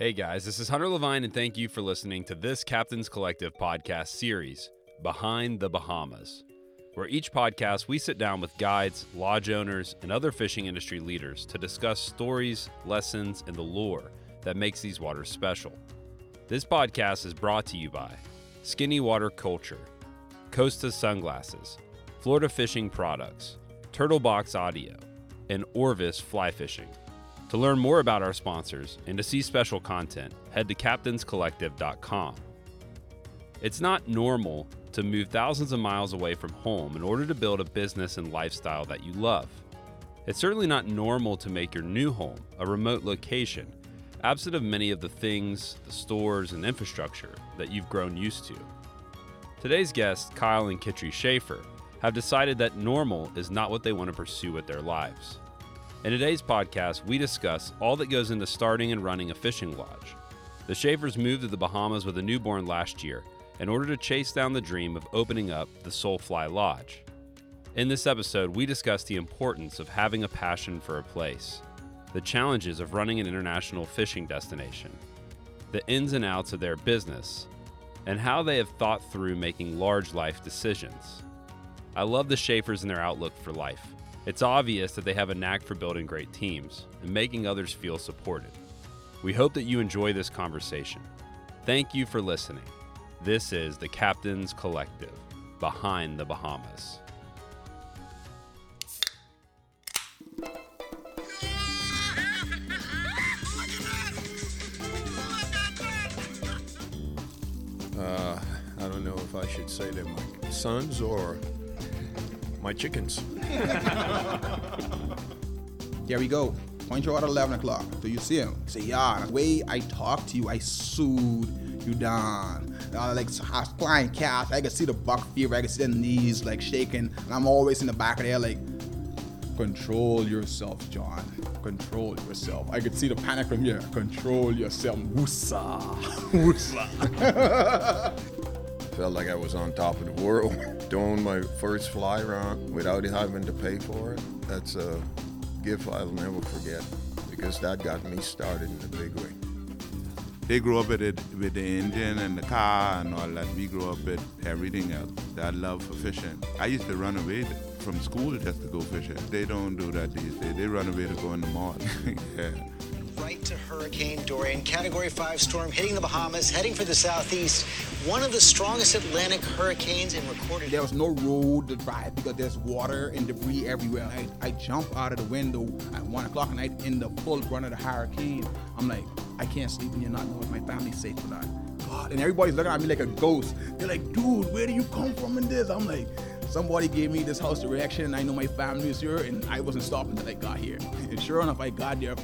Hey guys, this is Hunter Levine, and thank you for listening to this Captain's Collective podcast series, Behind the Bahamas, where each podcast we sit down with guides, lodge owners, and other fishing industry leaders to discuss stories, lessons, and the lore that makes these waters special. This podcast is brought to you by Skinny Water Culture, Costa Sunglasses, Florida Fishing Products, Turtle Box Audio, and Orvis Fly Fishing. To learn more about our sponsors and to see special content, head to captainscollective.com. It's not normal to move thousands of miles away from home in order to build a business and lifestyle that you love. It's certainly not normal to make your new home a remote location, absent of many of the things, the stores, and infrastructure that you've grown used to. Today's guests, Kyle and Kitri Schaefer, have decided that normal is not what they want to pursue with their lives. In today's podcast, we discuss all that goes into starting and running a fishing lodge. The Schaefers moved to the Bahamas with a newborn last year in order to chase down the dream of opening up the Soulfly Lodge. In this episode, we discuss the importance of having a passion for a place, the challenges of running an international fishing destination, the ins and outs of their business, and how they have thought through making large life decisions. I love the Schaefers and their outlook for life. It's obvious that they have a knack for building great teams and making others feel supported. We hope that you enjoy this conversation. Thank you for listening. This is the Captain's Collective, Behind the Bahamas. Uh, I don't know if I should say they're my sons or my chickens. Here we go. Point you out at 11 o'clock. Do you see him? Say, yeah, the way I talk to you, I sued you down. Uh, like flying cast, I can see the buck fever, I can see the knees like shaking, and I'm always in the back of there like, control yourself, John. Control yourself. I could see the panic from here. Control yourself. Woosa. Woosa. Felt like I was on top of the world. Doing my first fly round without having to pay for it. That's a gift I'll never forget because that got me started in a big way. They grew up with it with the engine and the car and all that. We grew up with everything else. That love for fishing. I used to run away from school just to go fishing. They don't do that these days. They run away to go in the mall. yeah. Hurricane Dorian, Category 5 storm hitting the Bahamas, heading for the southeast. One of the strongest Atlantic hurricanes in recorded. There was no road to drive because there's water and debris everywhere. I, I jump out of the window at 1 o'clock at night in the full run of the hurricane. I'm like, I can't sleep and you're not knowing if my family's safe or not. God, and everybody's looking at me like a ghost. They're like, dude, where do you come from in this? I'm like, somebody gave me this house direction and I know my family is here and I wasn't stopping until I got here. And sure enough, I got there.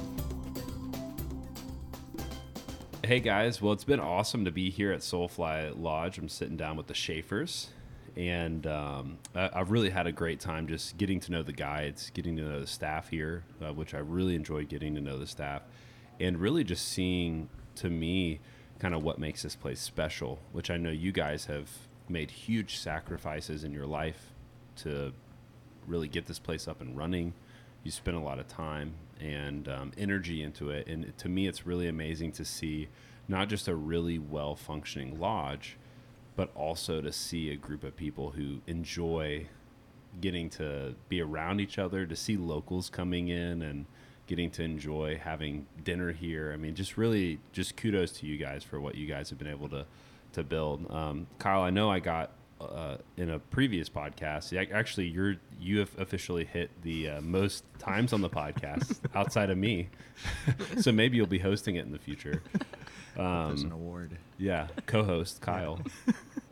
Hey guys, well, it's been awesome to be here at Soulfly Lodge. I'm sitting down with the Schaefers, and um, I, have really had a great time just getting to know the guides, getting to know the staff here, uh, which I really enjoyed getting to know the staff, and really just seeing to me kind of what makes this place special, which I know you guys have made huge sacrifices in your life to really get this place up and running. You spent a lot of time and um, energy into it. And to me, it's really amazing to see not just a really well functioning lodge, but also to see a group of people who enjoy getting to be around each other, to see locals coming in and getting to enjoy having dinner here. I mean, just really, just kudos to you guys for what you guys have been able to to build. Um, Kyle, I know I got uh, in a previous podcast. Actually, you're you have officially hit the uh, most times on the podcast outside of me, so maybe you'll be hosting it in the future. Um, There's an award. Yeah, co-host Kyle,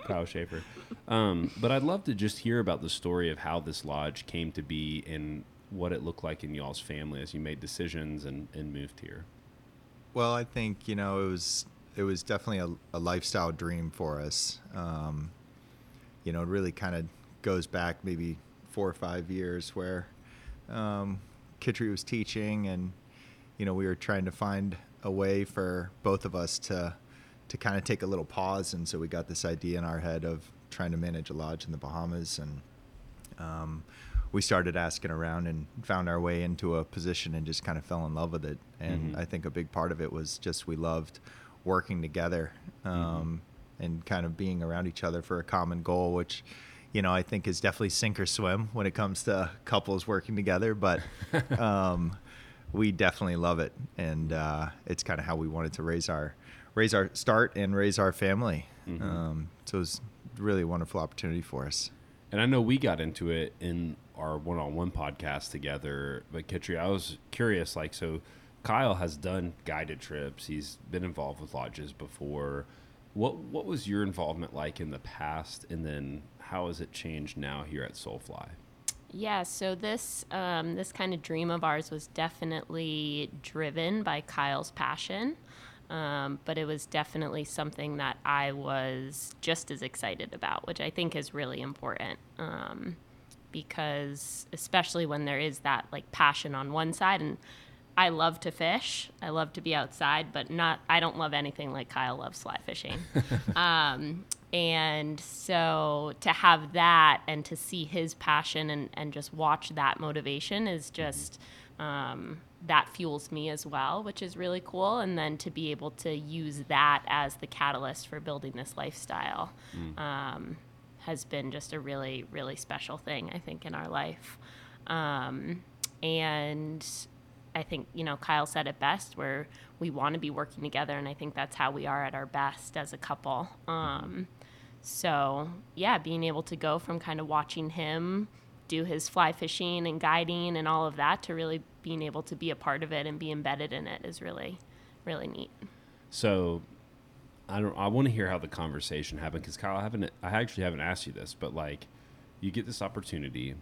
Kyle Schaefer. Um, but I'd love to just hear about the story of how this lodge came to be and what it looked like in y'all's family as you made decisions and, and moved here. Well, I think you know it was it was definitely a, a lifestyle dream for us. Um, you know, it really kind of goes back maybe four or five years where um, Kitri was teaching, and you know, we were trying to find a way for both of us to to kind of take a little pause, and so we got this idea in our head of trying to manage a lodge in the Bahamas, and um, we started asking around and found our way into a position and just kind of fell in love with it. And Mhm. I think a big part of it was just we loved working together um, and kind of being around each other for a common goal, which, you know, I think is definitely sink or swim when it comes to couples working together. But um, we definitely love it, and uh, it's kind of how we wanted to raise our raise our start and raise our family. Mhm. Um, so it was really a wonderful opportunity for us. And I know we got into it in our one-on-one podcast together, but Kitri, I was curious. Like, so Kyle has done guided trips. He's been involved with lodges before. What what was your involvement like in the past, and then how has it changed now here at Soulfly? Yeah, so this um, this kind of dream of ours was definitely driven by Kyle's passion, um, but it was definitely something that I was just as excited about, which I think is really important. Um, because especially when there is that like passion on one side and I love to fish. I love to be outside, but not I don't love anything like Kyle loves fly fishing. um, and so to have that and to see his passion and, and just watch that motivation is just um, that fuels me as well, which is really cool. And then to be able to use that as the catalyst for building this lifestyle um, has been just a really, really special thing, I think, in our life. Um, and I think, you know, Kyle said it best where we want to be working together. And I think that's how we are at our best as a couple. Um, so, yeah, being able to go from kind of watching him do his fly fishing and guiding and all of that to really being able to be a part of it and be embedded in it is really, really neat. So, I don't. I want to hear how the conversation happened because Kyle, I haven't. I actually haven't asked you this, but like, you get this opportunity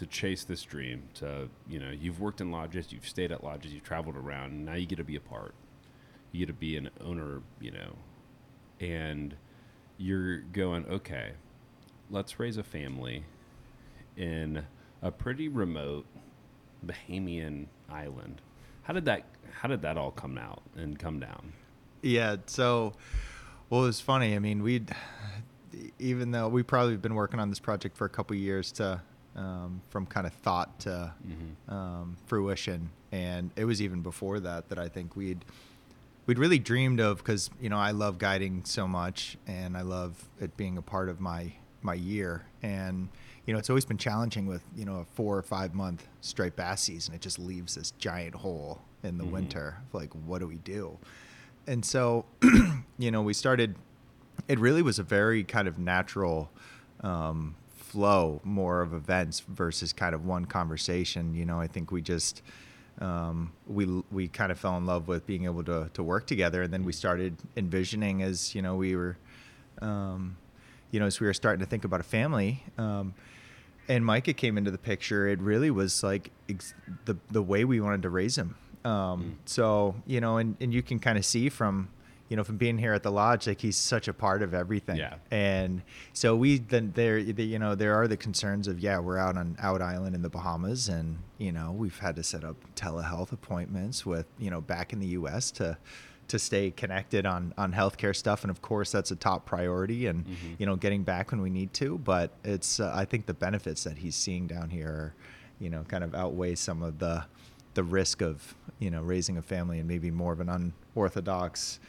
to chase this dream. To you know, you've worked in lodges, you've stayed at lodges, you've traveled around, and now you get to be a part. You get to be an owner, you know, and you're going, okay, let's raise a family in a pretty remote Bahamian island. How did that? How did that all come out and come down? Yeah. So, well, it was funny. I mean, we'd even though we probably been working on this project for a couple years to um, from kind of thought to um, fruition, and it was even before that that I think we'd we'd really dreamed of because you know I love guiding so much, and I love it being a part of my my year, and you know it's always been challenging with you know a four or five month straight bass season. It just leaves this giant hole in the winter. Like, what do we do? and so you know we started it really was a very kind of natural um, flow more of events versus kind of one conversation you know i think we just um, we we kind of fell in love with being able to to work together and then we started envisioning as you know we were um, you know as we were starting to think about a family um, and Micah came into the picture, it really was like ex- the the way we wanted to raise him. Um, So you know, and, and you can kind of see from you know from being here at the lodge, like he's such a part of everything. Yeah. And so we then there the, you know there are the concerns of yeah we're out on out island in the Bahamas and you know we've had to set up telehealth appointments with you know back in the U.S. to to stay connected on on healthcare stuff and of course that's a top priority and you know getting back when we need to but it's uh, i think the benefits that he's seeing down here are, you know kind of outweigh some of the the risk of you know raising a family and maybe more of an unorthodox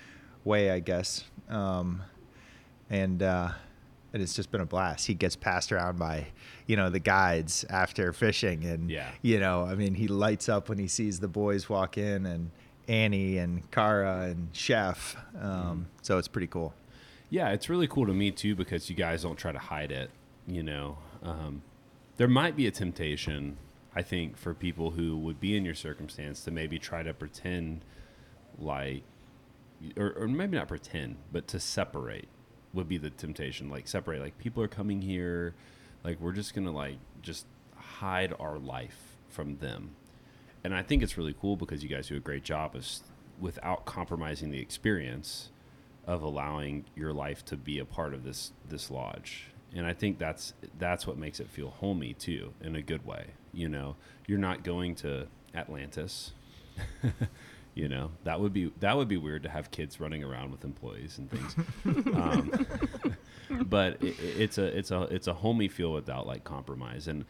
way i guess um, and uh and it's just been a blast. He gets passed around by, you know, the guides after fishing, and Yeah. you know, I mean, he lights up when he sees the boys walk in, and Annie and Kara and Chef. Um, So it's pretty cool. Yeah, it's really cool to me too because you guys don't try to hide it. You know, um, there might be a temptation, I think, for people who would be in your circumstance to maybe try to pretend like, or, or maybe not pretend, but to separate would be the temptation. Like separate, like people are coming here, like we're just gonna like just hide our life from them. And I think it's really cool because you guys do a great job of, without compromising the experience, of allowing your life to be a part of this this lodge. And I think that's that's what makes it feel homey too, in a good way. You know, you're not going to Atlantis. you know, that would be that would be weird to have kids running around with employees and things. um, but it, it's a it's a it's a homey feel without like compromise. And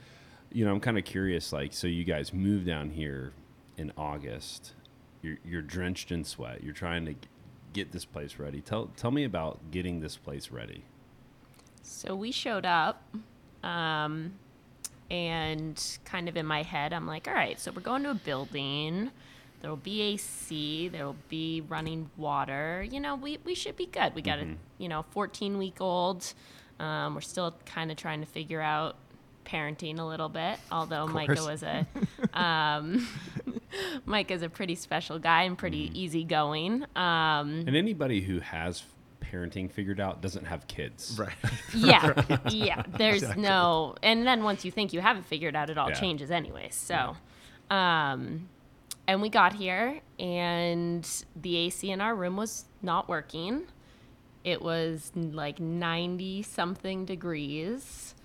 you know, I'm kind of curious. Like, so you guys move down here in August. You're you're drenched in sweat. You're trying to get this place ready. Tell tell me about getting this place ready. So we showed up, um, and kind of in my head, I'm like, all right, so we're going to a building. There will be AC. There will be running water. You know, we, we should be good. We got a you know 14 week old. Um, we're still kind of trying to figure out parenting a little bit. Although Micah was a um, Mike is a pretty special guy and pretty easygoing. Um, And anybody who has parenting figured out doesn't have kids. Right. yeah yeah there's no and then once you think you have it figured out it all Yeah. changes anyway. so um and we got here and the ac in our room was not working. It was like 90 something degrees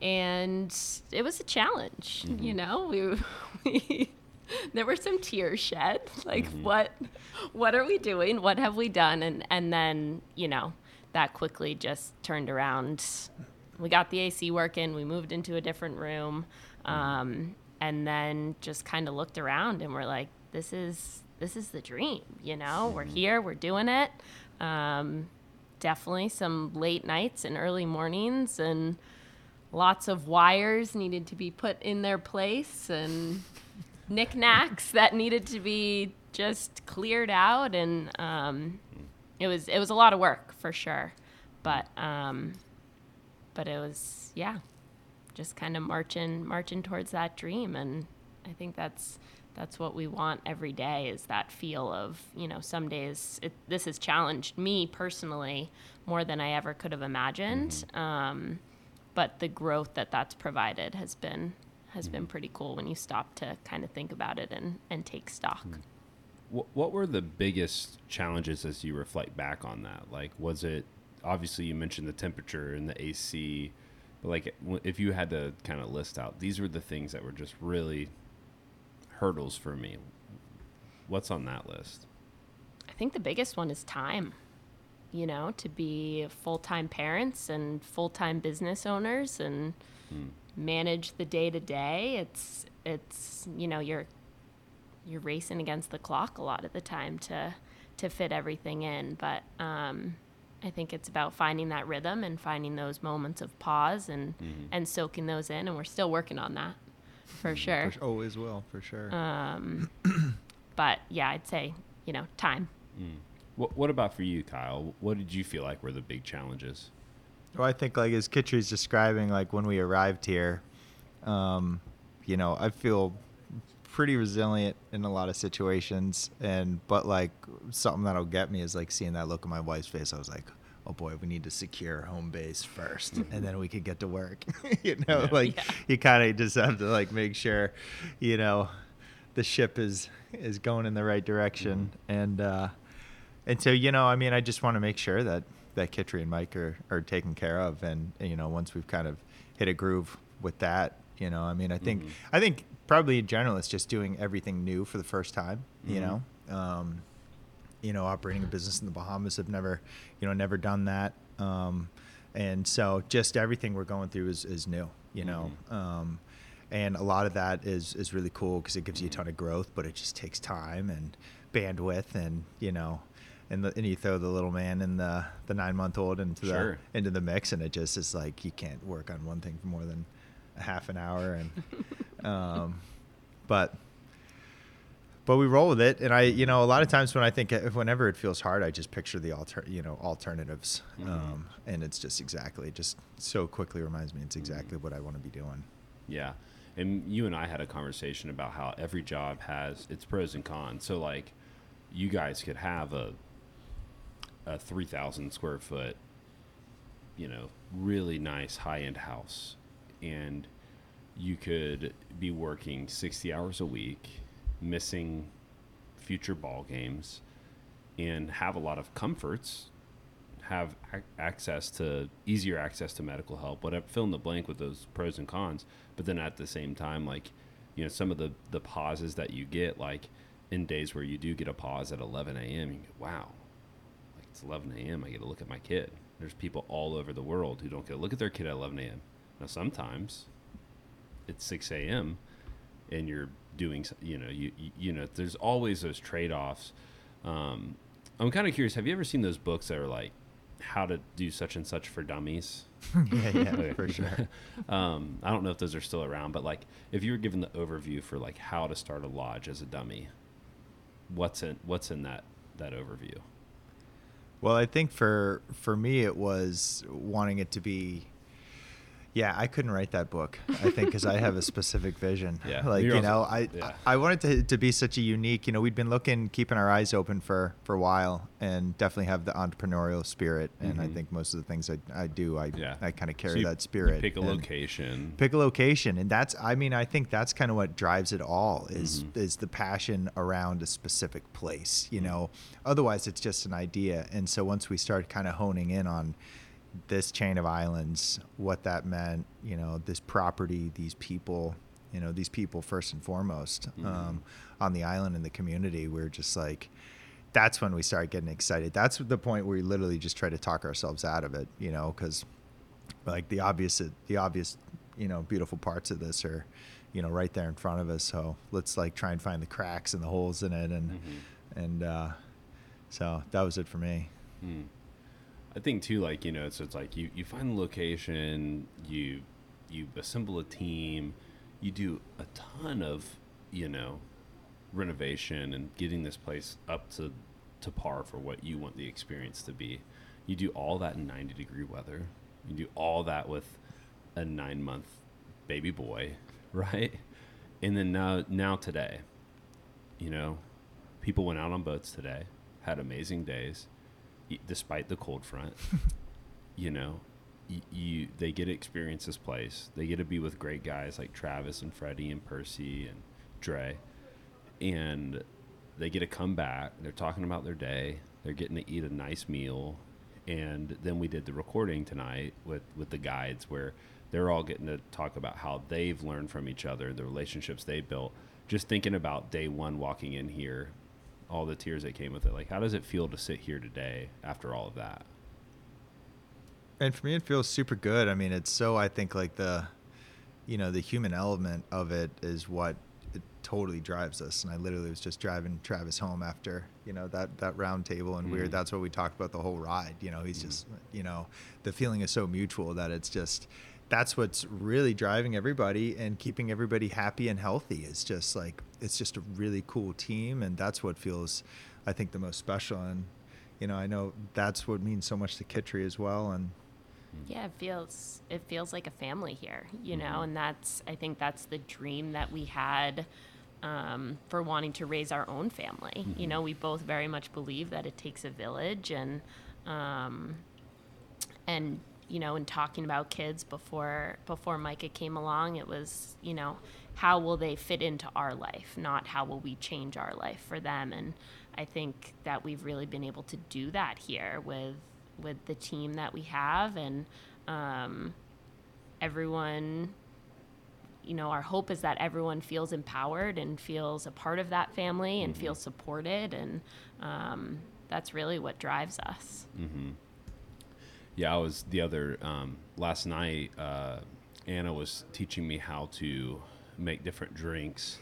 and it was a challenge mm-hmm. you know? We, we there were some tears shed like mm-hmm. what what are we doing? What have we done? And and then you know that quickly just turned around. We got the ac working. We moved into a different room. Mm-hmm. Um, and then just kind of looked around and we're like this is this is the dream you know? We're here we're doing it. Um, definitely some late nights and early mornings and lots of wires needed to be put in their place and knickknacks that needed to be just cleared out and um, it was it was a lot of work for sure. But um, but it was yeah just kind of marching marching towards that dream. And i think that's that's what we want every day is that feel of you know some days it, this has challenged me personally more than i ever could have imagined. Mm-hmm. Um, but the growth that that's provided has been has been mm-hmm. pretty cool when you stop to kind of think about it and and take stock. Hmm. What, what were the biggest challenges as you reflect back on that? Like, was it obviously you mentioned the temperature and the AC, but like if you had to kind of list out, these were the things that were just really hurdles for me. What's on that list? I think the biggest one is time. You know, to be full time parents and full time business owners and manage the day to day. It's it's you know you're you're racing against the clock a lot of the time to to fit everything in. But um, I think it's about finding that rhythm and finding those moments of pause and mm-hmm. and soaking those in. And we're still working on that for mm-hmm. sure. For, oh, always will, for sure. Um, but yeah, I'd say you know time. Mm. What, what about for you, Kyle? What did you feel like were the big challenges? Well, I think like as Kitri's describing, like when we arrived here, um, you know, I feel pretty resilient in a lot of situations, and but like something that'll get me is like seeing that look on my wife's face. I was like, oh boy, we need to secure home base first, and then we could get to work. you know, like Yeah. you kind of just have to like make sure, you know, the ship is is going in the right direction, and uh, and so you know, I mean, I just want to make sure that that Kitri and Mike are, are taken care of, and, and, you know, once we've kind of hit a groove with that, you know, I mean, I think I think probably in general, it's just doing everything new for the first time, you know. Um, you know, operating a business in the Bahamas. I've never, you know, never done that. Um, and so just everything we're going through is, is new, you know. Um, and a lot of that is, is really cool because it gives you a ton of growth, but it just takes time and bandwidth and, you know, and, the, and you throw the little man and the, the nine month old into Sure. the into the mix and it just is like you can't work on one thing for more than half an hour and um, but but we roll with it and i you know a lot of times when i think whenever it feels hard i just picture the alter you know alternatives um, and it's just exactly just so quickly reminds me it's exactly what i want to be doing Yeah. And you and I had a conversation about how every job has its pros and cons. So like you guys could have a a 3000 square foot you know, really nice high-end house and you could be working 60 hours a week, missing future ball games and have a lot of comforts have ac- access to easier access to medical help, whatever, fill in the blank with those pros and cons. But then at the same time, like, you know, some of the, the pauses that you get, like in days where you do get a pause at 11 a.m., you go, wow, like it's 11 a.m., I get to look at my kid. There's people all over the world who don't get to look at their kid at 11 a.m. Now, sometimes it's 6 a.m. and you're doing, you know, you, you, you know, there's always those trade offs. Um, I'm kind of curious. Have you ever seen those books that are like how to do such and such for dummies? yeah, yeah, Okay. for sure. um, I don't know if those are still around, but like if you were given the overview for like how to start a lodge as a dummy, what's in what's in that that overview? Well, I think for for me it was wanting it to be. Yeah, I couldn't write that book. I think because I have a specific vision. Yeah. like You're you know, also- I yeah. I wanted to to be such a unique. You know, we'd been looking, keeping our eyes open for for a while, and definitely have the entrepreneurial spirit. And I Mhm. think most of the things I I do, I Yeah, I kind of So carry you- that spirit. pick a location. pick a location and that's i mean i think that's kind of what drives it all is Mhm. is the passion around a specific place you Mhm. know otherwise it's just an idea and so once we start kind of honing in on this chain of islands what that meant you know this property these people you know these people first and foremost um, on the island and the community we're just like that's when we start getting excited that's the point where we literally just try to talk ourselves out of it you know because like the obvious the obvious you know beautiful parts of this are you know right there in front of us so let's like try and find the cracks and the holes in it and Mhm. and uh so that was it for me Hmm. I think too, like you know, it's it's like you you find the location, you you assemble a team, you do a ton of you know renovation and getting this place up to to par for what you want the experience to be. You do all that in 90 degree weather. You do all that with a nine month baby boy, right? And then now now today, you know, people went out on boats today, had amazing days despite the cold front. you know, y- you they get to experience this place. They get to be with great guys like Travis and Freddie and Percy and Dre, and they get to come back. They're talking about their day. They're getting to eat a nice meal, and then we did the recording tonight with with the guides where they're all getting to talk about how they've learned from each other, the relationships they built. Just thinking about day one walking in here all the tears that came with it. Like, how does it feel to sit here today after all of that? and for me it feels super good i mean it's so i think like the you know the human element of it is what it totally drives us and i literally was just driving travis home after you know that that round table and Mhm. weird that's what we talked about the whole ride you know he's just you know the feeling is so mutual that it's just that's what's really driving everybody and keeping everybody happy and healthy is just like it's just a really cool team and that's what feels i think the most special and you know i know that's what means so much to kitri as well and Yeah, it feels it feels like a family here, you know, Mhm. and that's I think that's the dream that we had um, for wanting to raise our own family. You know, we both very much believe that it takes a village, and um, and you know, in talking about kids before before Micah came along, it was you know how will they fit into our life, not how will we change our life for them, and I think that we've really been able to do that here with with the team that we have. And um, everyone you know our hope is that everyone feels empowered and feels a part of that family and feels supported. And um, that's really what drives us. Mm-hmm. Yeah, I was the other um, last night. Uh, Anna was teaching me how to make different drinks,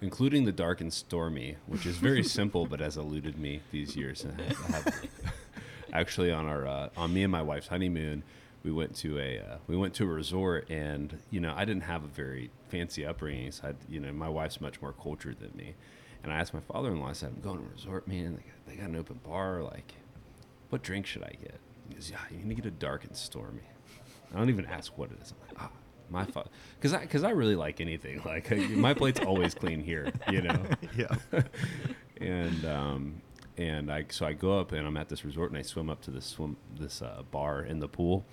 including the dark and stormy, which is very simple, but has eluded me these years. And I have, actually, on our uh, on me and my wife's honeymoon, we went to a uh, we went to a resort, and you know I didn't have a very fancy upbringing. So I, you know, my wife's much more cultured than me. And I asked my father-in-law. I said, "I'm going to a resort, man. They got, they got an open bar. Like, what drink should I get?" He goes, "Yeah, you need to get a dark and stormy." I don't even ask what it is. I'm like, ah, my fault, because I because I really like anything. Like my plate's always clean here, you know. yeah and um, and I so I go up and I'm at this resort and I swim up to this swim this uh, bar in the pool,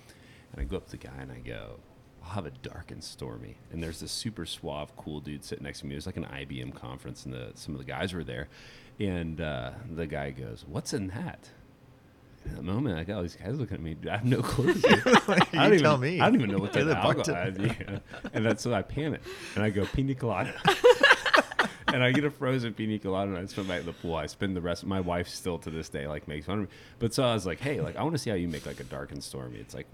and I go up to the guy and I go, I'll have a dark and stormy. And there's this super suave, cool dude sitting next to me. It was like an IBM conference, and the, some of the guys were there, and uh, the guy goes, "What's in that?" In that moment, I got all these guys looking at me. I have no clue. dude. I don't You even, tell me. I don't even know what the the alcohol is. Yeah. And that's so I panic and I go pina colada. and I get a frozen pina colada and I back in the pool. I spend the rest. My wife still to this day like makes fun of me. But so I was like, hey, like I want to see how you make like a dark and stormy. It's like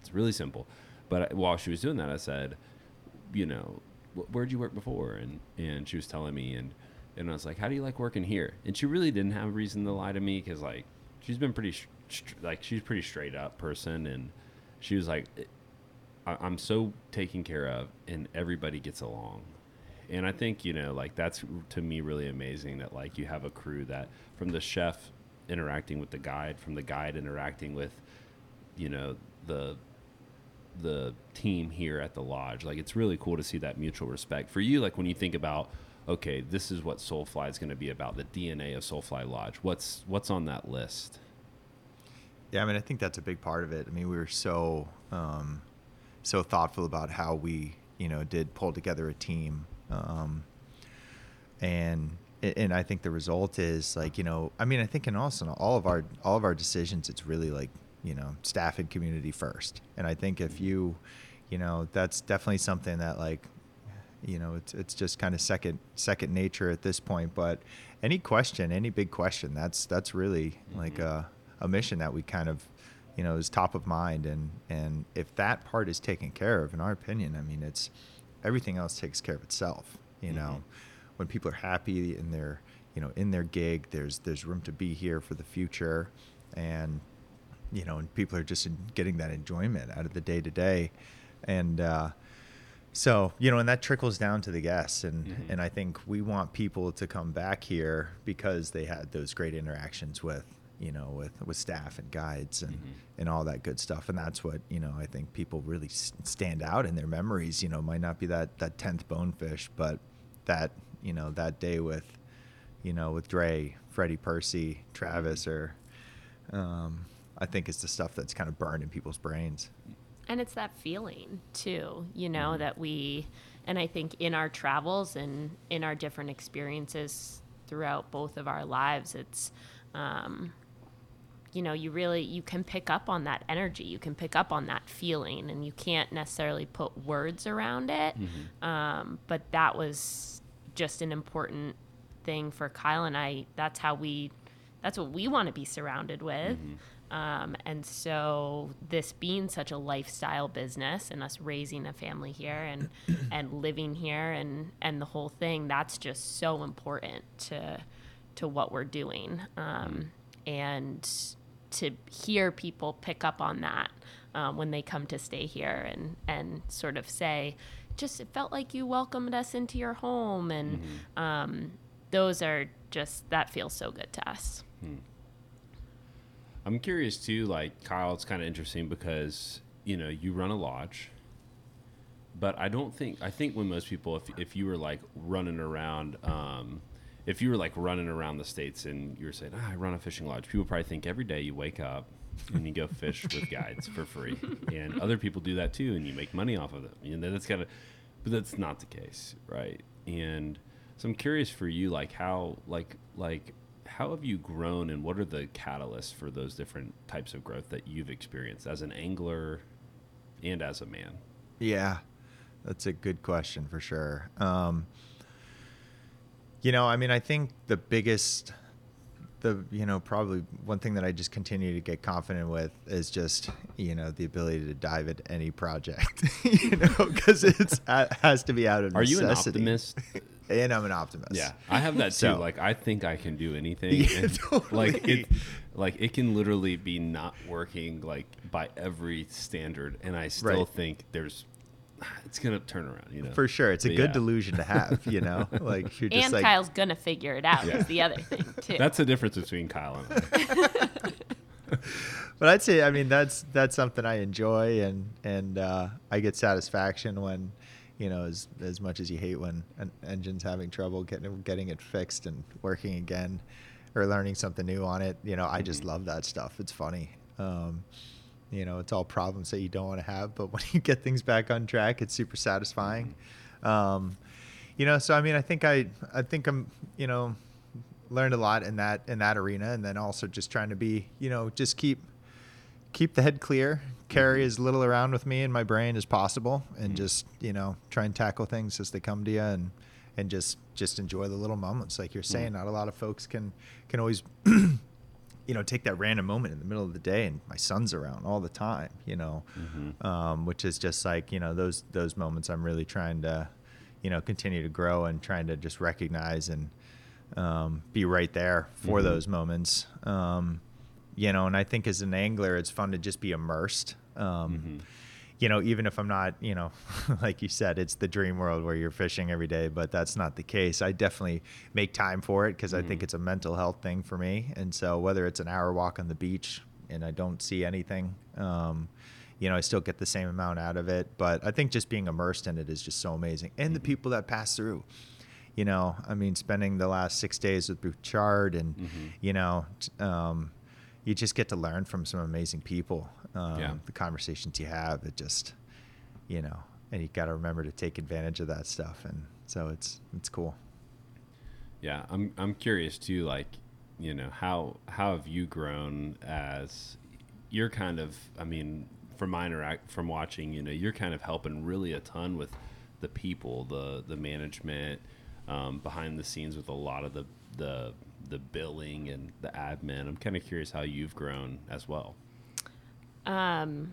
it's really simple. But I- while she was doing that, I said, you know, wh- where'd you work before? And and she was telling me, and and I was like, how do you like working here? And she really didn't have a reason to lie to me because like she's been pretty like she's pretty straight up person, and she was like, I- I'm so taken care of, and everybody gets along. And I think you know, like that's to me really amazing that like you have a crew that from the chef interacting with the guide, from the guide interacting with, you know, the the team here at the lodge. Like it's really cool to see that mutual respect for you. Like when you think about, okay, this is what Soulfly is going to be about, the DNA of Soulfly Lodge. What's what's on that list? Yeah, I mean, I think that's a big part of it. I mean, we were so um, so thoughtful about how we, you know, did pull together a team, um, and and I think the result is like, you know, I mean, I think in also all of our all of our decisions, it's really like, you know, staff and community first. And I think if you, you know, that's definitely something that like, you know, it's it's just kind of second second nature at this point. But any question, any big question, that's that's really like a a mission that we kind of you know is top of mind and and if that part is taken care of in our opinion i mean it's everything else takes care of itself you know. When people are happy in their you know in their gig there's there's room to be here for the future and you know and people are just getting that enjoyment out of the day to day and uh so you know, and that trickles down to the guests, and Mhm. and I think we want people to come back here because they had those great interactions with you know with with staff and guides and Mhm. and all that good stuff, and that's what you know I think people really s- stand out in their memories. You know, might not be that that tenth bonefish, but that you know that day with you know with Dre, Freddie Percy, Travis, or um, I think it's the stuff that's kind of burned in people's brains. And it's that feeling too you know Mm-hmm. that we and i think in our travels and in our different experiences throughout both of our lives it's um, you know you really you can pick up on that energy. You can pick up on that feeling and you can't necessarily put words around it. Mm-hmm. um, but that was just an important thing for kyle and i. That's how we that's what we want to be surrounded with um, and so this being such a lifestyle business and us raising a family here and and living here and and the whole thing that's just so important to to what we're doing. Um, and to hear people pick up on that um, when they come to stay here and and sort of say just it felt like you welcomed us into your home. And um, those are just that feels so good to us I'm curious too. Like Kyle, it's kind of interesting because you know you run a lodge, but I don't think I think when most people, if if you were like running around, um, if you were like running around the states and you were saying, ah, I run a fishing lodge, people probably think every day you wake up and you go fish with guides for free, and other people do that too, and you make money off of them. And that's kind of, but that's not the case, right? And so I'm curious for you, like how, like, like how have you grown and what are the catalysts for those different types of growth that you've experienced as an angler and as a man Yeah, that's a good question for sure. Um, you know, I mean, I think the biggest, the you know, probably one thing that I just continue to get confident with is just you know the ability to dive at any project, you know, because it's it has to be out of are you an necessity. optimist and I'm an optimist. yeah i have that too So- like i think i can do anything Yeah, and, like it like it can literally be not working like by every standard and i still Right. think there's it's gonna turn around you know For sure, it's a But good yeah. delusion to have, you know. Like you're just and like, Kyle's gonna figure it out. Yeah. Is the other thing too. that's the difference between kyle and i but I'd say I mean that's that's something I enjoy and and uh, I get satisfaction when you know as as much as you hate when an engine's having trouble getting getting it fixed and working again or learning something new on it you know I just love that stuff. It's funny. Um, you know it's all problems that you don't want to have but when you get things back on track it's super satisfying. Um, you know so I mean I think I I think I'm you know learned a lot in that in that arena and then also just trying to be you know just keep keep the head clear carry as little around with me in my brain as possible and just you know try and tackle things as they come to you and and just just enjoy the little moments like you're saying not a lot of folks can can always you know, take that random moment in the middle of the day and my son's around all the time, you know, um, which is just like, you know, those, those moments I'm really trying to, you know, continue to grow and trying to just recognize and um, be right there for Mhm. those moments. Um, you know, and I think as an angler, it's fun to just be immersed. Um, You know, even if I'm not, you know, like you said, it's the dream world where you're fishing every day, but that's not the case. I definitely make time for it because I think it's a mental health thing for me. And so whether it's an hour walk on the beach and I don't see anything, um, you know, I still get the same amount out of it. But I think just being immersed in it is just so amazing. And the people that pass through you know, I mean, spending the last six days with Bouchard and, you know, um, you just get to learn from some amazing people. Um, Yeah. The conversations you have, it just, you know, and you got to remember to take advantage of that stuff. And so it's, it's cool. Yeah, I'm I'm curious too. Like, you know, how how have you grown as you're kind of? I mean, from my interact from watching, you know, you're kind of helping really a ton with the people, the the management, um, behind the scenes with a lot of the the the billing and the admin. I'm kind of curious how you've grown as well. Um,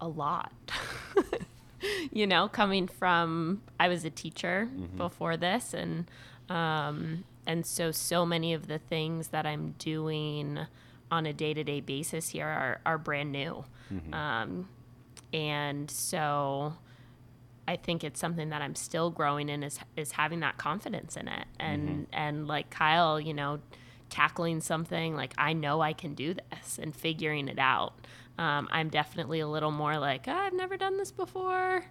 a lot. you know, coming from I was a teacher before this, and um, and so so many of the things that I'm doing on a day to day basis here are are brand new, um, and so. I think it's something that I'm still growing in is is having that confidence in it. And and like Kyle, you know, tackling something like I know I can do this and figuring it out. Um, I'm definitely a little more like "Ah, I've never done this before.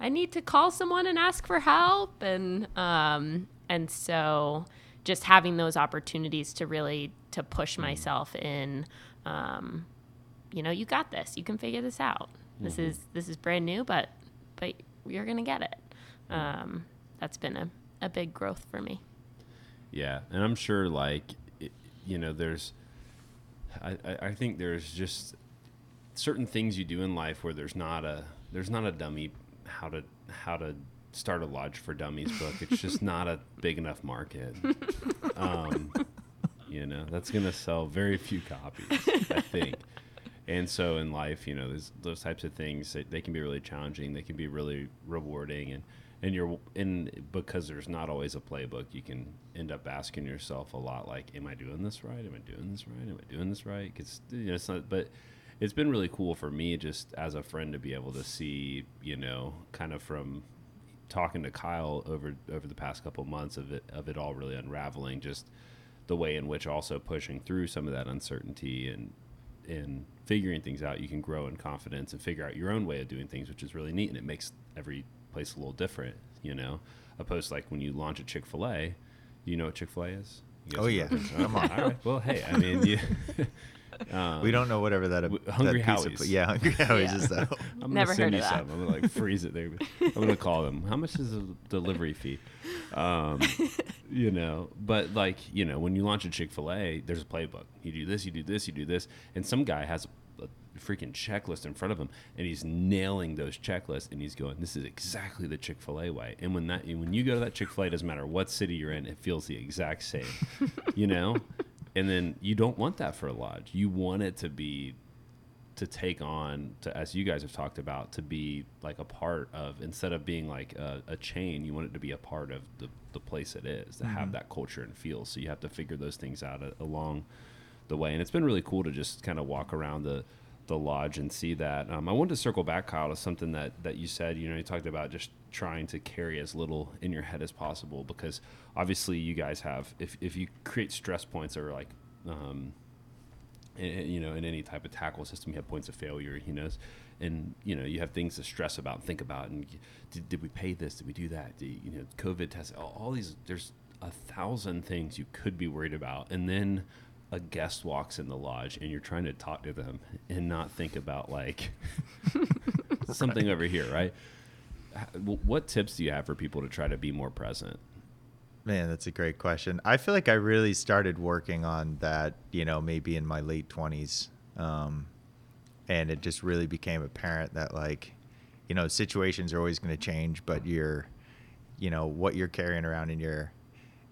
I need to call someone and ask for help. And um, and so just having those opportunities to really to push myself in um, you know you got this. You can figure this out. This is this is brand new but but you're gonna get it um, that's been a, a big growth for me Yeah, and I'm sure like it, you know, there's I, I I think there's just certain things you do in life where there's not a there's not a dummy how to how to start a lodge for dummies book. It's just not a big enough market. Um, you know, that's gonna sell very few copies, I think. And so in life, you know, those types of things they, they can be really challenging. They can be really rewarding, and and you're in because there's not always a playbook. You can end up asking yourself a lot, like, "Am I doing this right? Am I doing this right? Am I doing this right?" Because you know, it's not. But it's been really cool for me, just as a friend, to be able to see, you know, kind of from talking to Kyle over over the past couple months of it of it all really unraveling, just the way in which also pushing through some of that uncertainty and and figuring things out, you can grow in confidence and figure out your own way of doing things, which is really neat. And it makes every place a little different, you know, opposed to like when you launch a Chick fil A, you know what Chick fil A is? Oh, yeah. what it is? Come on. All right. Well, hey, I mean, you, we don't know whatever that, w- that Hungry piece of- Howie's. yeah, Hungry Howie's Yeah. is that. I'm Never gonna send heard you of that. some. I'm gonna like freeze it there. I'm gonna call them. How much is the delivery fee? Um, you know, but like you know, when you launch a Chick Fil A, there's a playbook. You do this, you do this, you do this, and some guy has a, a freaking checklist in front of him, and he's nailing those checklists, and he's going, "This is exactly the Chick Fil A way." And when that when you go to that Chick Fil A, doesn't matter what city you're in, it feels the exact same. you know, and then you don't want that for a lodge. You want it to be to take on to as you guys have talked about to be like a part of instead of being like a, a chain you want it to be a part of the, the place it is to have that culture and feel. So you have to figure those things out a, along the way. And it's been really cool to just kind of walk around the the lodge and see that. Um, i wanted to circle back kyle to something that that you said you know you talked about just trying to carry as little in your head as possible because obviously you guys have if, if you create stress points or like um, in, you know, in any type of tackle system, you have points of failure, you know, and you know, you have things to stress about and think about. And did, did we pay this? Did we do that? Did, you know, COVID test, all, all these. There's a thousand things you could be worried about, and then a guest walks in the lodge, and you're trying to talk to them and not think about like something over here, right? What tips do you have for people to try to be more present? Man, that's a great question. I feel like I really started working on that, you know, maybe in my late 20s. Um, and it just really became apparent that, like, you know, situations are always going to change, but you're, you know, what you're carrying around in your,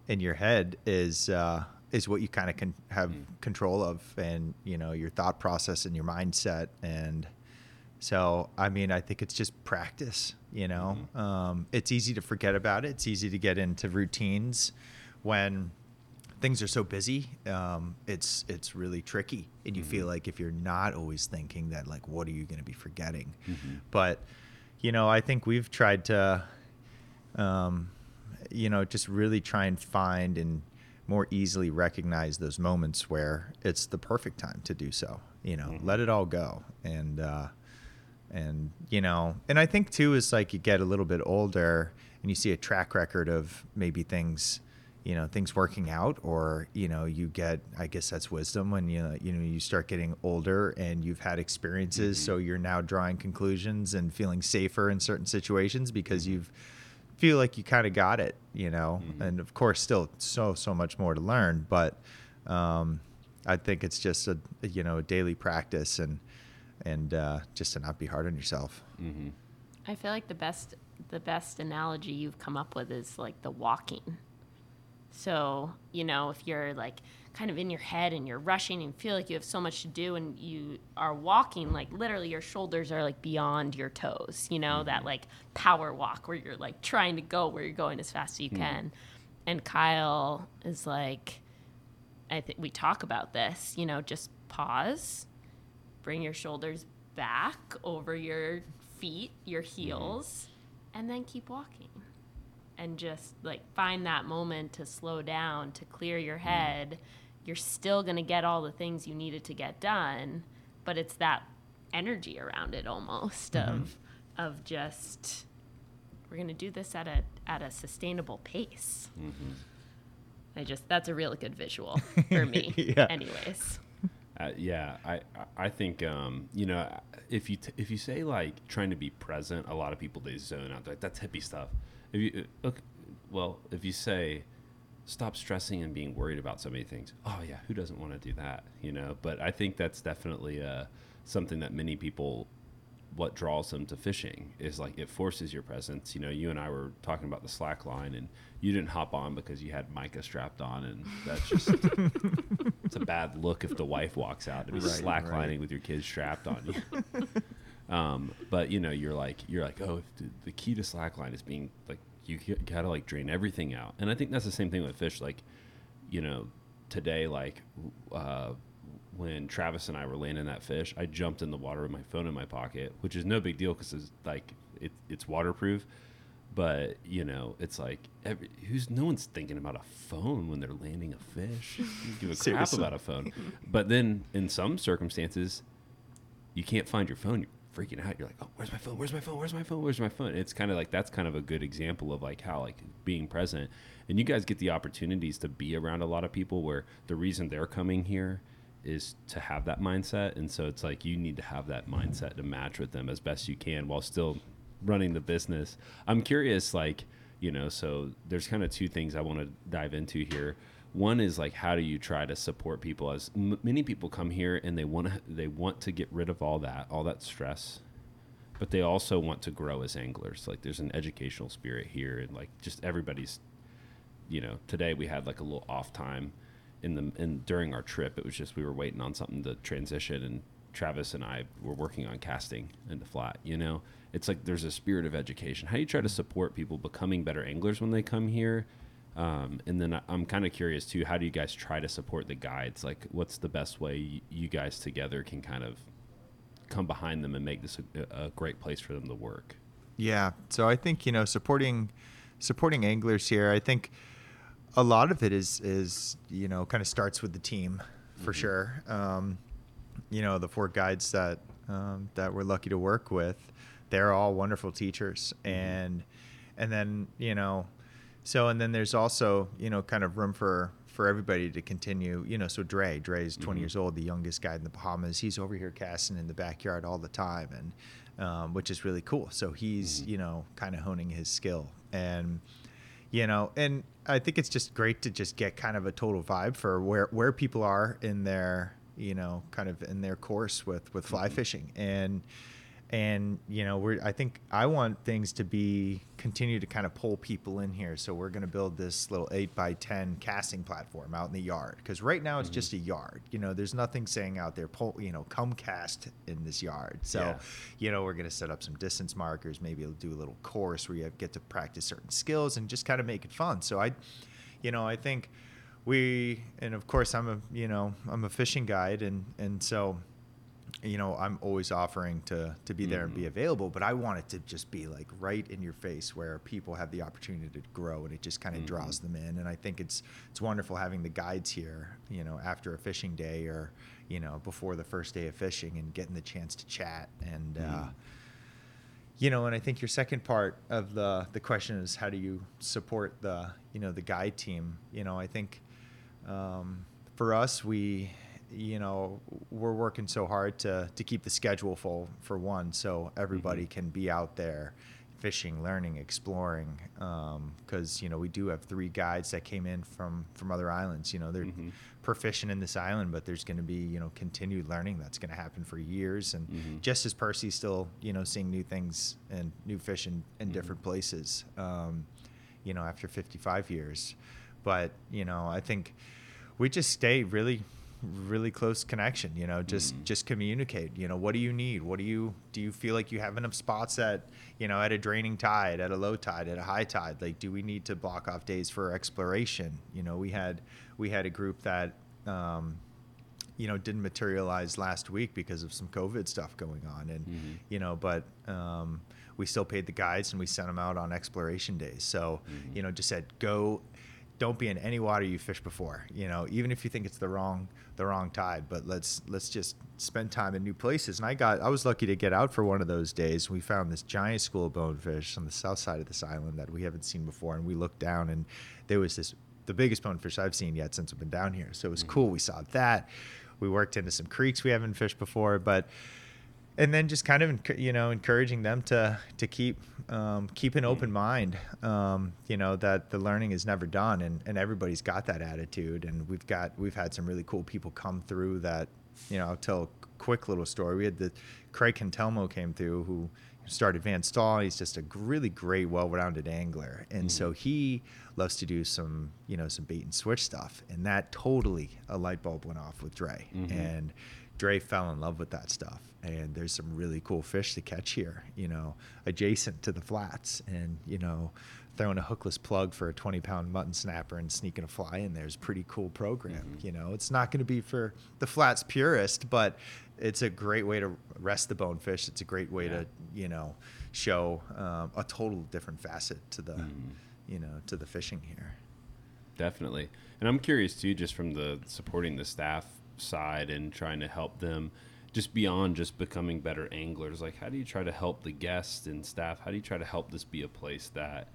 in your head is, uh, is what you kind of can have control of, and you know your thought process and your mindset, and so I mean I think it's just practice. You know, um, it's easy to forget about it. It's easy to get into routines when things are so busy. Um, it's it's really tricky, and you feel like if you're not always thinking that, like, what are you going to be forgetting? But you know, I think we've tried to um, you know, just really try and find and more easily recognize those moments where it's the perfect time to do so. You know, let it all go, and uh, and you know, and I think too is like you get a little bit older and you see a track record of maybe things. You know things working out, or you know you get. I guess that's wisdom when you you know you start getting older and you've had experiences, mm-hmm. so you're now drawing conclusions and feeling safer in certain situations because mm-hmm. you've feel like you kind of got it, you know. Mm-hmm. And of course, still so so much more to learn, but um, I think it's just a you know a daily practice and and uh, just to not be hard on yourself. Mm-hmm. I feel like the best the best analogy you've come up with is like the walking. So, you know, if you're like kind of in your head and you're rushing and feel like you have so much to do and you are walking, like literally your shoulders are like beyond your toes, you know, that mm-hmm. like power walk where you're like trying to go where you're going as fast as you mm-hmm. can. And Kyle is like, I think we talk about this, you know, just pause, bring your shoulders back over your feet, your mm-hmm. heels, and then keep walking. And just like find that moment to slow down, to clear your mm-hmm. head. You're still going to get all the things you needed to get done, but it's that energy around it almost mm-hmm. of of just we're going to do this at a at a sustainable pace. I just that's a really good visual for me. Yeah. Anyways. Uh, yeah, I I think um, you know if you t- if you say like trying to be present, a lot of people they zone out. Like that's hippie stuff. If you uh, look, well, if you say stop stressing and being worried about so many things, oh yeah, who doesn't want to do that? You know. But I think that's definitely uh, something that many people what draws them to fishing is like it forces your presence. You know, you and I were talking about the slack line, and you didn't hop on because you had Micah strapped on, and that's just it's a bad look if the wife walks out to be Right, slack right. with your kids strapped on you. um, but you know, you're like you're like, oh, the, the key to slack line is being like you gotta like drain everything out, and I think that's the same thing with fish. Like, you know, today like. Uh, when Travis and I were landing that fish, I jumped in the water with my phone in my pocket, which is no big deal because it's like it, it's waterproof. But you know, it's like every, who's no one's thinking about a phone when they're landing a fish. You give a crap about a phone. But then in some circumstances, you can't find your phone. You're freaking out. You're like, oh, where's my phone? Where's my phone? Where's my phone? Where's my phone? It's kind of like that's kind of a good example of like how like being present. And you guys get the opportunities to be around a lot of people where the reason they're coming here is to have that mindset. And so it's like you need to have that mindset to match with them as best you can while still running the business. I'm curious, like, you know, so there's kind of two things I want to dive into here. One is like, how do you try to support people? As m- many people come here and they want to, they want to get rid of all that, all that stress, but they also want to grow as anglers. Like, there's an educational spirit here, and like, just everybody's, you know, today we had like a little off time in the in during our trip. It was just we were waiting on something to transition, and Travis and I were working on casting in the flat. You know, it's like there's a spirit of education. How do you try to support people becoming better anglers when they come here? Um, and then I'm kind of curious too. How do you guys try to support the guides? Like, what's the best way you guys together can kind of come behind them and make this a, a great place for them to work? Yeah. So I think you know supporting supporting anglers here. I think a lot of it is is you know kind of starts with the team for sure. Um, you know the four guides that um, that we're lucky to work with, they're all wonderful teachers, and and then you know, so and then there's also you know kind of room for for everybody to continue. You know, so Dre, Dre is 20 years old, the youngest guide in the Bahamas. He's over here casting in the backyard all the time, and um, which is really cool. So he's you know kind of honing his skill and you know and i think it's just great to just get kind of a total vibe for where where people are in their you know kind of in their course with with fly mm-hmm. fishing. And and you know we're i think i want things to be continue to kind of pull people in here. So we're going to build this little 8 by 10 casting platform out in the yard. Because right now it's Mm-hmm. just a yard. You know there's nothing saying out there pull you know come cast in this yard. So Yeah. you know we're going to set up some distance markers maybe do a little course where you get to practice certain skills and just kind of make it fun. So i you know i think we and of course i'm a you know i'm a fishing guide. And and so you know i'm always offering to to be there and be available but i want it to just be like right in your face where people have the opportunity to grow and it just kind of draws them in. And i think it's it's wonderful having the guides here you know after a fishing day or you know before the first day of fishing and getting the chance to chat and uh you know and i think your second part of the the question is how do you support the you know the guide team? You know i think um, for us we you know we're working so hard to to keep the schedule full for one so everybody mm-hmm. can be out there fishing learning exploring um, because you know we do have three guides that came in from from other islands you know they're mm-hmm. proficient in this island but there's going to be you know continued learning that's going to happen for years and mm-hmm. just as percy's still you know seeing new things and new fish in, in different places um, you know after 55 years. But you know i think we just stay really really close connection you know just just communicate you know what do you need? What do you do you feel like you have enough spots at you know at a draining tide at a low tide at a high tide? Like do we need to block off days for exploration? You know we had we had a group that um, you know didn't materialize last week because of some covid stuff going on and you know but um, we still paid the guides and we sent them out on exploration days. So you know just said go don't be in any water you fished before. You know even if you think it's the wrong the wrong tide but let's let's just spend time in new places. And i got i was lucky to get out for one of those days. We found this giant school of bonefish on the south side of this island that we haven't seen before. And we looked down and there was this the biggest bonefish i've seen yet since i've been down here. So it was mm-hmm. cool. We saw that. We worked into some creeks we haven't fished before but and then just kind of you know encouraging them to to keep um, keep an open mind um, you know that the learning is never done and, and everybody's got that attitude and we've got we've had some really cool people come through that you know I'll tell a quick little story. We had the Craig Cantelmo came through who started Van Staal he's just a really great well-rounded angler. And so he loves to do some you know some bait and switch stuff. And that totally a light bulb went off with Dre. And Dre fell in love with that stuff. And there's some really cool fish to catch here, you know, adjacent to the flats. And, you know, throwing a hookless plug for a 20 pound mutton snapper and sneaking a fly in there is a pretty cool program. You know, it's not going to be for the flats purist, but it's a great way to rest the bonefish. It's a great way to, you know, show um, a total different facet to the, you know, to the fishing here. Definitely. And I'm curious too, just from the supporting the staff side and trying to help them just beyond just becoming better anglers. Like, how do you try to help the guests and staff? How do you try to help this be a place that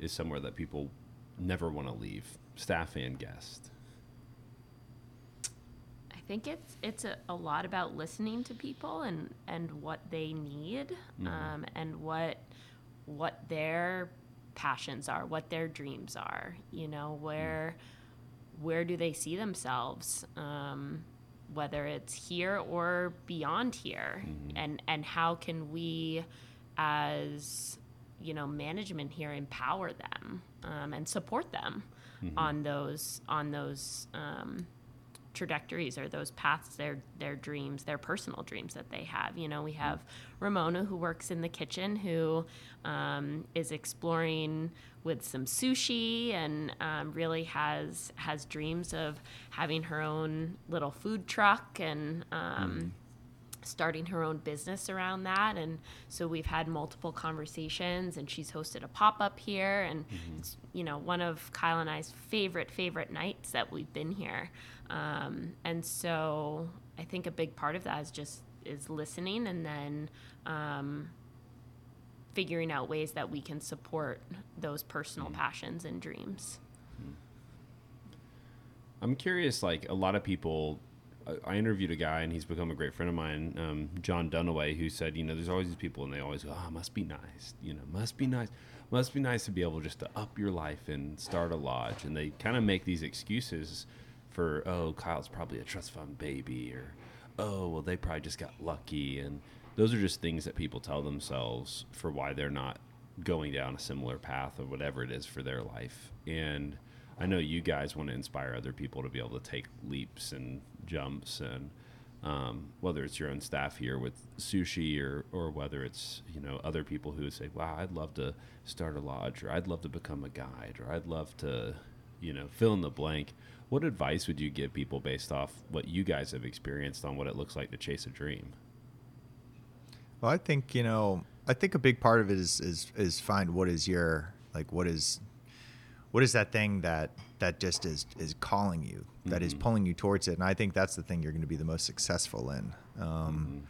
is somewhere that people never want to leave, staff and guest? I think it's it's a, a lot about listening to people and and what they need um, and what what their passions are, what their dreams are. You know where where do they see themselves, um, whether it's here or beyond here, and and how can we, as you know, management here empower them um, and support them on those on those. Um, trajectories or those paths their their dreams their personal dreams that they have. You know we have ramona who works in the kitchen who um, is exploring with some sushi and um, really has has dreams of having her own little food truck and um, starting her own business around that. And so we've had multiple conversations and she's hosted a pop-up here. And it's you know one of kyle and i's favorite favorite nights that we've been here. Um, and so i think a big part of that is just is listening and then um, figuring out ways that we can support those personal passions and dreams. I'm curious, like a lot of people. I- interviewed a guy, and he's become a great friend of mine, um, John Dunaway, who said, you know, there's always these people, and they always go, "Ah, must be nice, you know, must be nice, must be nice to be able just to up your life and start a lodge." And they kind of make these excuses for, "Oh, Kyle's probably a trust fund baby," or, "Oh, well, they probably just got lucky," and those are just things that people tell themselves for why they're not going down a similar path or whatever it is for their life. And I know you guys want to inspire other people to be able to take leaps and jumps and um, whether it's your own staff here with sushi or, or whether it's you know other people who say wow i'd love to start a lodge or i'd love to become a guide or i'd love to you know fill in the blank what advice would you give people based off what you guys have experienced on what it looks like to chase a dream Well, I think you know. I think a big part of it is is is find what is your like what is what is that thing that that just is is calling you that is pulling you towards it? And i think that's the thing you're going to be the most successful in. Um,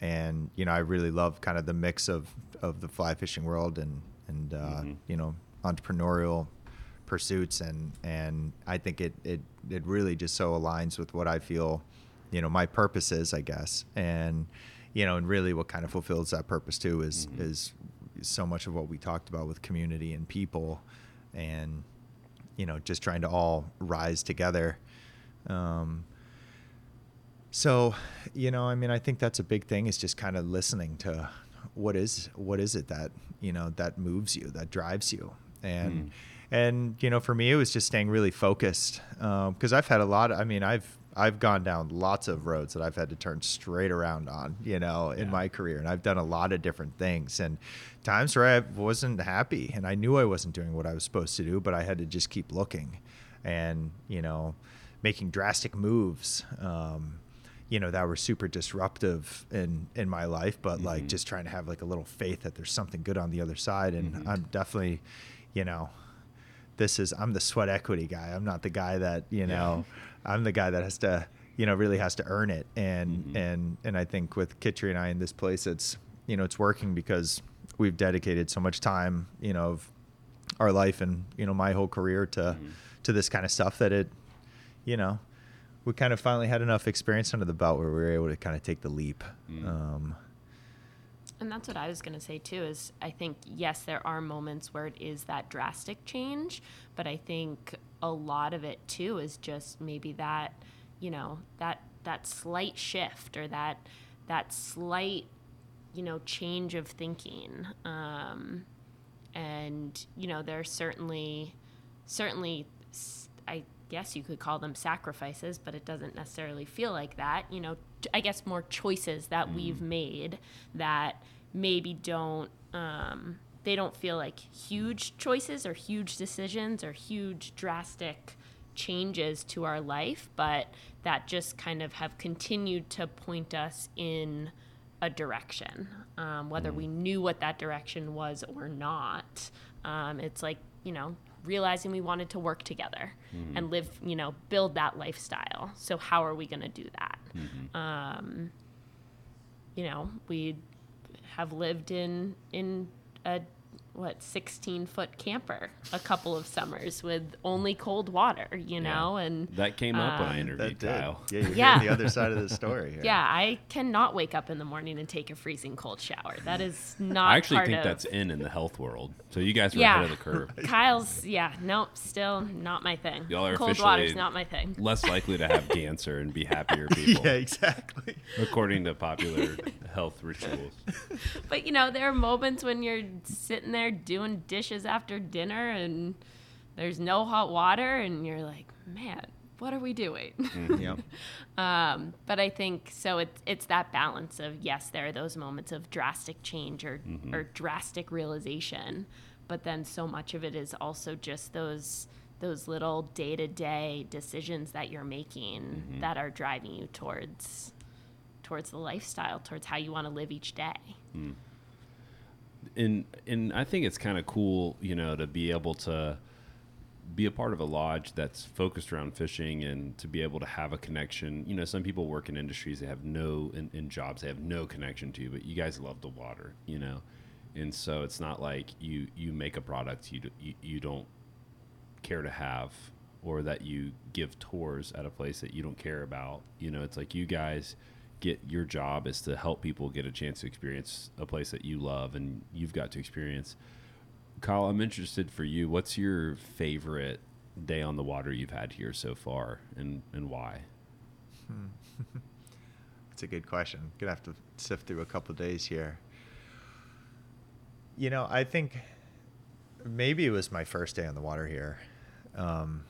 and you know i really love kind of the mix of of the fly fishing world and and uh, you know entrepreneurial pursuits. And and i think it it it really just so aligns with what i feel you know my purpose is i guess. And you know and really what kind of fulfills that purpose too is is so much of what we talked about with community and people and you know just trying to all rise together. Um, so you know i mean i think that's a big thing is just kind of listening to what is what is it that you know that moves you that drives you? And and you know for me it was just staying really focused because i've had a lot of, i mean i've i've gone down lots of roads that i've had to turn straight around on you know in Yeah. my career and i've done a lot of different things and times where i wasn't happy and i knew i wasn't doing what i was supposed to do but i had to just keep looking and you know making drastic moves um, you know that were super disruptive in in my life but like just trying to have like a little faith that there's something good on the other side and i'm definitely you know this is i'm the sweat equity guy. I'm not the guy that you know i'm the guy that has to you know really has to earn it. And mm-hmm. and and i think with kitchery and i in this place it's you know it's working because we've dedicated so much time you know of our life and you know my whole career to mm-hmm. to this kind of stuff that it you know we kind of finally had enough experience under the belt where we were able to kind of take the leap. Mm-hmm. Um, And that's what I was going to say too is I think yes there are moments where it is that drastic change, but I think a lot of it too is just maybe that, you know, that that slight shift or that that slight, you know, change of thinking. Um and you know there's certainly certainly i guess you could call them sacrifices but it doesn't necessarily feel like that you know i guess more choices that we've made that maybe don't um, they don't feel like huge choices or huge decisions or huge drastic changes to our life but that just kind of have continued to point us in a direction, um, whether we knew what that direction was or not. Um, it's like, you know, realizing we wanted to work together and live, you know, build that lifestyle. So, how are we going to do that? Um, you know, we have lived in, in a, what, 16 foot camper a couple of summers with only cold water, you know, and that came up when i Um, interviewed kyle Yeah, you're Yeah. the other side of the story. here. Yeah, I cannot wake up in the morning and take a freezing cold shower. That is not. i actually part think of- that's in in the health world so you guys are Yeah. ahead of the curve Kyle's. Yeah, nope, still not my thing. Y'all are cold water's officially- not my thing. less likely to have cancer and be happier people yeah, exactly. according to popular health rituals But you know, there are moments when you're sitting there doing dishes after dinner and there's no hot water, and you're like, man, what are we doing? Mm, yep. Um, but I think so. It's it's that balance of yes, there are those moments of drastic change or mm-hmm. or drastic realization, but then so much of it is also just those those little day to day decisions that you're making mm-hmm. that are driving you towards towards the lifestyle, towards how you want to live each day. Hmm. And and I think it's kind of cool, you know, to be able to be a part of a lodge that's focused around fishing and to be able to have a connection. You know, some people work in industries they have no in, in jobs they have no connection to, but you guys love the water, you know, and so it's not like you you make a product you you, you don't care to have or that you give tours at a place that you don't care about. You know, it's like you guys get your job is to help people get a chance to experience a place that you love and you've got to experience. Kyle, I'm interested for you. What's your favorite day on the water you've had here so far and, and why? That's a good question. Gonna have to sift through a couple days here. You know, I think maybe it was my first day on the water here. Um,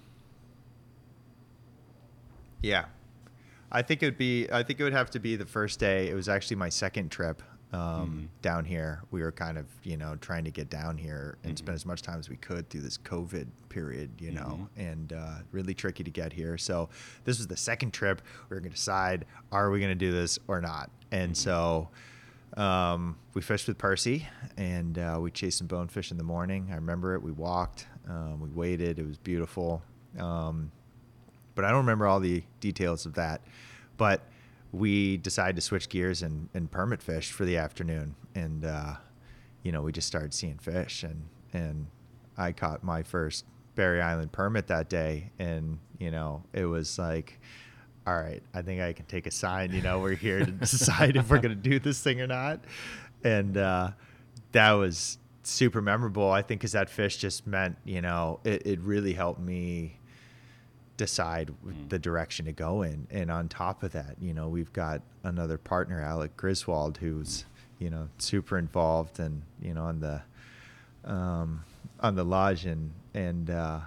yeah, I think it would be. I think it would have to be the first day. It was actually my second trip um, Mm-hmm. down here. We were kind of, you know, trying to get down here and Mm-hmm. spend as much time as we could through this COVID period, you know, and uh, really tricky to get here. So this was the second trip. We were going to decide, are we going to do this or not? And so um, we fished with Percy and uh, we chased some bonefish in the morning. I remember it. We walked, um, we waited. It was beautiful. Um, but I don't remember all the details of that. But we decided to switch gears and, and permit fish for the afternoon, and uh, you know we just started seeing fish, and and I caught my first Berry Island permit that day, and you know it was like. All right, I think I can take a sign. You know, we're here to decide if we're going to do this thing or not, and uh, that was super memorable. I think because that fish just meant, you know, it, it really helped me decide the direction to go in. And on top of that, you know, we've got another partner, Alec Griswold, who's, you know, super involved and, you know, on the um on the lodge and and uh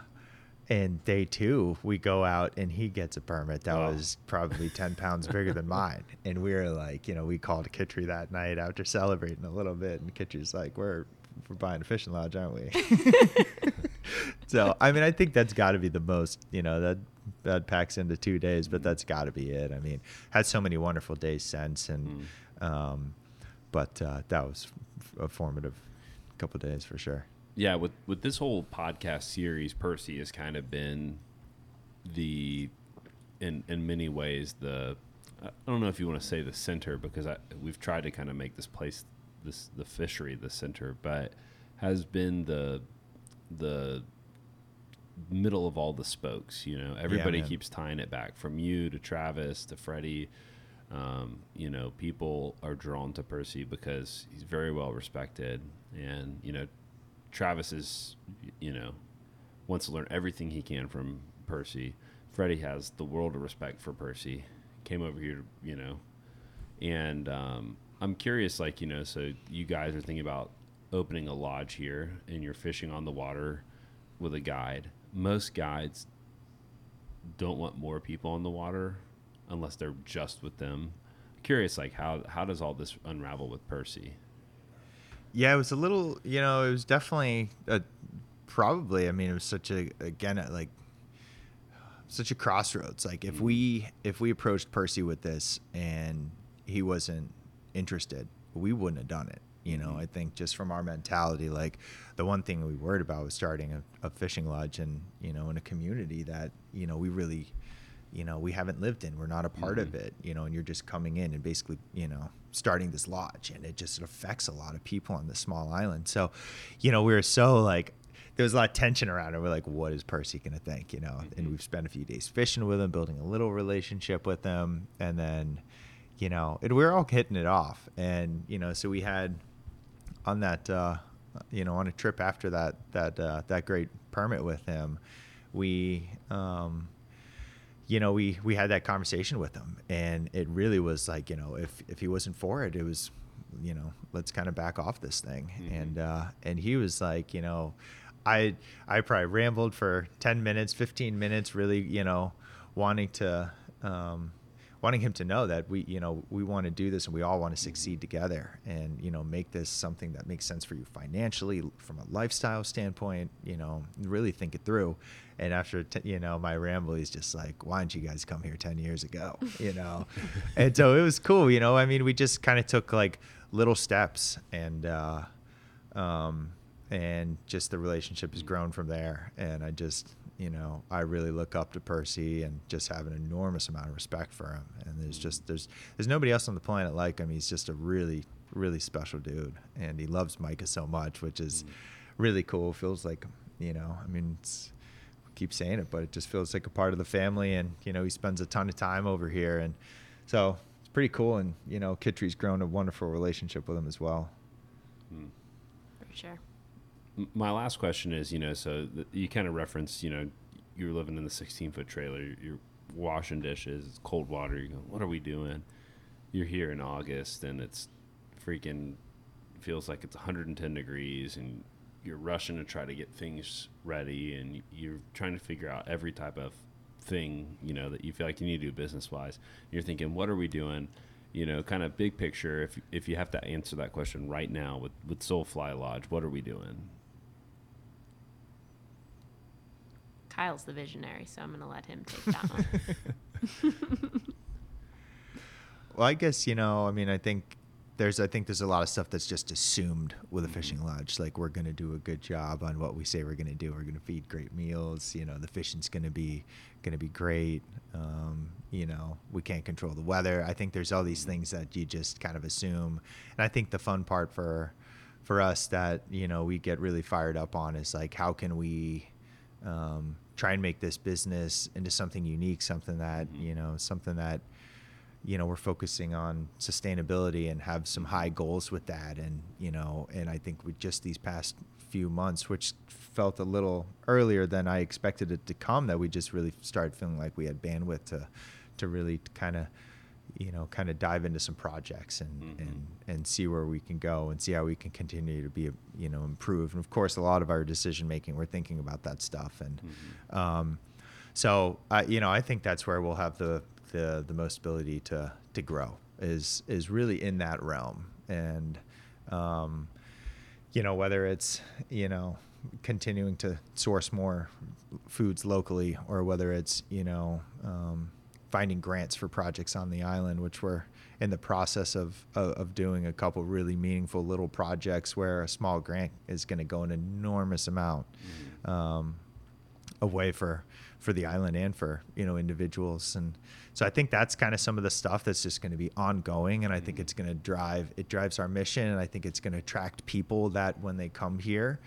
and day two we go out and he gets a permit that was probably 10 pounds bigger than mine. And we were like you know we called Kitry that night after celebrating a little bit. And Kitry's like we're we're buying a fishing lodge aren't we so I mean, I think that's got to be the most. You know that that packs into two days, but that's got to be it. I mean, had so many wonderful days since, and um, but uh, that was a formative couple days for sure. yeah with with this whole podcast series percy has kind of been the in in many ways the i don't know if you want to say the center because I, we've tried to kind of make this place this the fishery the center but has been the the middle of all the spokes you know everybody man. keeps tying it back from you to travis to freddie um, you know, people are drawn to Percy because he's very well respected, and you know, Travis is, you know, wants to learn everything he can from Percy. Freddie has the world of respect for Percy. Came over here, you know, and um, I'm curious, like you know, so you guys are thinking about opening a lodge here, and you're fishing on the water with a guide. Most guides don't want more people on the water unless they're just with them. Curious, like how how does all this unravel with Percy? Yeah, it was a little. You know, it was definitely a, probably. I mean, it was such a again like such a crossroads. Like if we mm-hmm. if we approached Percy with this and he wasn't interested, we wouldn't have done it. You know, I think just from our mentality, like the one thing we worried about was starting a, a fishing lodge and you know in a community that you know we really you know we haven't lived in. We're not a part of mm-hmm. it you know and you're just coming in and basically you know starting this lodge and it just affects a lot of people on this small island. So you know we were so like there was a lot of tension around it. We're like what is percy going to think you know? And mm-hmm. we've spent a few days fishing with him building a little relationship with him and then you know we were all hitting it off. And you know so we had on that uh, you know on a trip after that that uh, that great permit with him we um, you know we we had that conversation with him. And it really was like you know if if he wasn't for it it was you know let's kind of back off this thing. And uh and he was like you know i i probably rambled for 10 minutes 15 minutes really you know wanting to um wanting him to know that we you know we want to do this and we all want to succeed together and you know make this something that makes sense for you financially from a lifestyle standpoint you know really think it through. And after t- you know my ramble he's just like why didn't you guys come here 10 years ago? You know? And so it was cool you know? I mean we just kind of took like little steps and uh um and just the relationship has grown from there. And i just you know i really look up to percy and just have an enormous amount of respect for him. And there's mm. just there's there's nobody else on the planet like him. He's just a really really special dude. And he loves micah so much which is mm. really cool. Feels like you know i mean it's keep saying it but it just feels like a part of the family. And you know he spends a ton of time over here. And so it's pretty cool. And you know kitry's grown a wonderful relationship with him as well. Mm. For sure. My last question is, you know, so th- you kind of referenced, you know, you're living in the 16 foot trailer, you're washing dishes, it's cold water. You go, what are we doing? you're here in August and it's freaking feels like it's 110 degrees and you're rushing to try to get things ready and you're trying to figure out every type of thing you know that you feel like you need to do business wise you're thinking what are we doing you know kind of big picture if if you have to answer that question right now with with soulfly lodge what are we doing Kyle's the visionary, so I'm going to let him take that one. Well, I guess you know. I mean, I think there's. I think there's a lot of stuff that's just assumed with a fishing lodge. Like we're going to do a good job on what we say we're going to do. We're going to feed great meals. You know, the fishing's going to be going to be great. Um, you know, we can't control the weather. I think there's all these things that you just kind of assume. And I think the fun part for for us that you know we get really fired up on is like how can we um, try and make this business into something unique, something that mm-hmm. you know, something that you know we're focusing on sustainability and have some high goals with that. And you know and i think with just these past few months which felt a little earlier than i expected it to come that we just really started feeling like we had bandwidth to to really kind of you know kind of dive into some projects and Mhm. and and see where we can go and see how we can continue to be you know improved. And of course a lot of our decision making we're thinking about that stuff. And um, so uh, you know I think that's where we'll have the, the the most ability to to grow is is really in that realm. And um, you know whether it's you know continuing to source more foods locally or whether it's you know um, finding grants for projects on the island which we're in the process of, of, of doing a couple really meaningful little projects where a small grant is going to go an enormous amount um, a way for for the island and for you know individuals. And so i think that's kind of some of the stuff that's just going to be ongoing and i think it's going to drive it drives our mission and i think it's going to attract people that when they come here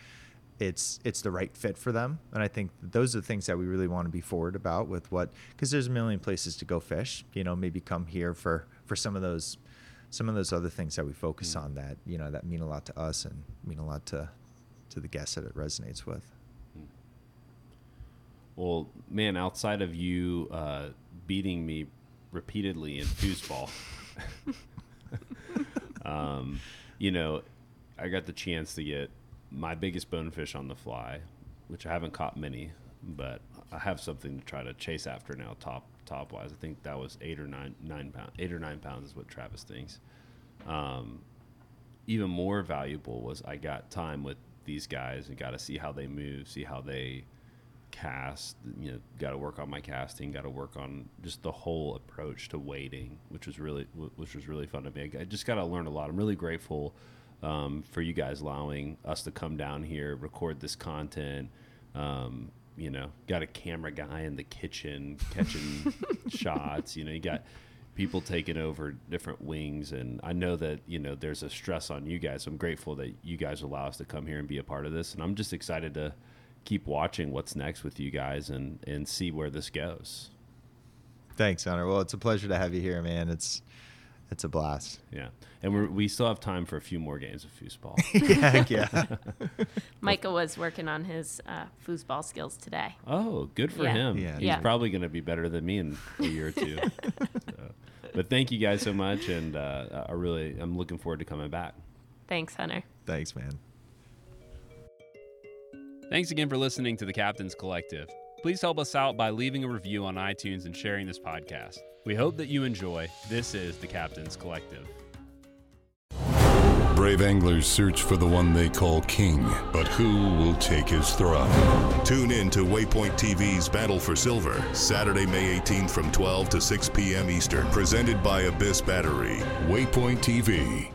it's it's the right fit for them. And i think those are the things that we really want to be forward about with what because there's a million places to go fish you know maybe come here for for some of those some of those other things that we focus on that you know that mean a lot to us and mean a lot to to the guests that it resonates with. Well, man, outside of you uh, beating me repeatedly in foosball, um, you know, I got the chance to get my biggest bonefish on the fly, which I haven't caught many, but I have something to try to chase after now. Top top wise, I think that was eight or nine nine pound eight or nine pounds is what Travis thinks. Um, even more valuable was I got time with these guys and got to see how they move, see how they cast. You know, got to work on my casting, got to work on just the whole approach to waiting, which was really which was really fun to me. I just got to learn a lot. I'm really grateful um, for you guys allowing us to come down here, record this content. Um, you know, got a camera guy in the kitchen catching shots. You know, you got people taking over different wings and i know that you know there's a stress on you guys i'm grateful that you guys allow us to come here and be a part of this and i'm just excited to keep watching what's next with you guys and and see where this goes Thanks, Hunter. Well, it's a pleasure to have you here, man. It's it's a blast. yeah and we're, we still have time for a few more games of foosball yeah, yeah. Micah was working on his uh, foosball skills today. oh good for Yeah. him Yeah. he's Yeah. probably going to be better than me in a year or two So, but thank you guys so much and uh, i really i'm looking forward to coming back Thanks, Hunter. Thanks, man. Thanks again for listening to the Captain's Collective. Please help us out by leaving a review on iTunes and sharing this podcast. We hope that you enjoy. This is the Captain's Collective. Brave anglers search for the one they call king, but who will take his throne? Tune in to Waypoint TV's Battle for Silver, Saturday, May 18th from 12 to 6 p.m. Eastern, presented by Abyss Battery. Waypoint TV,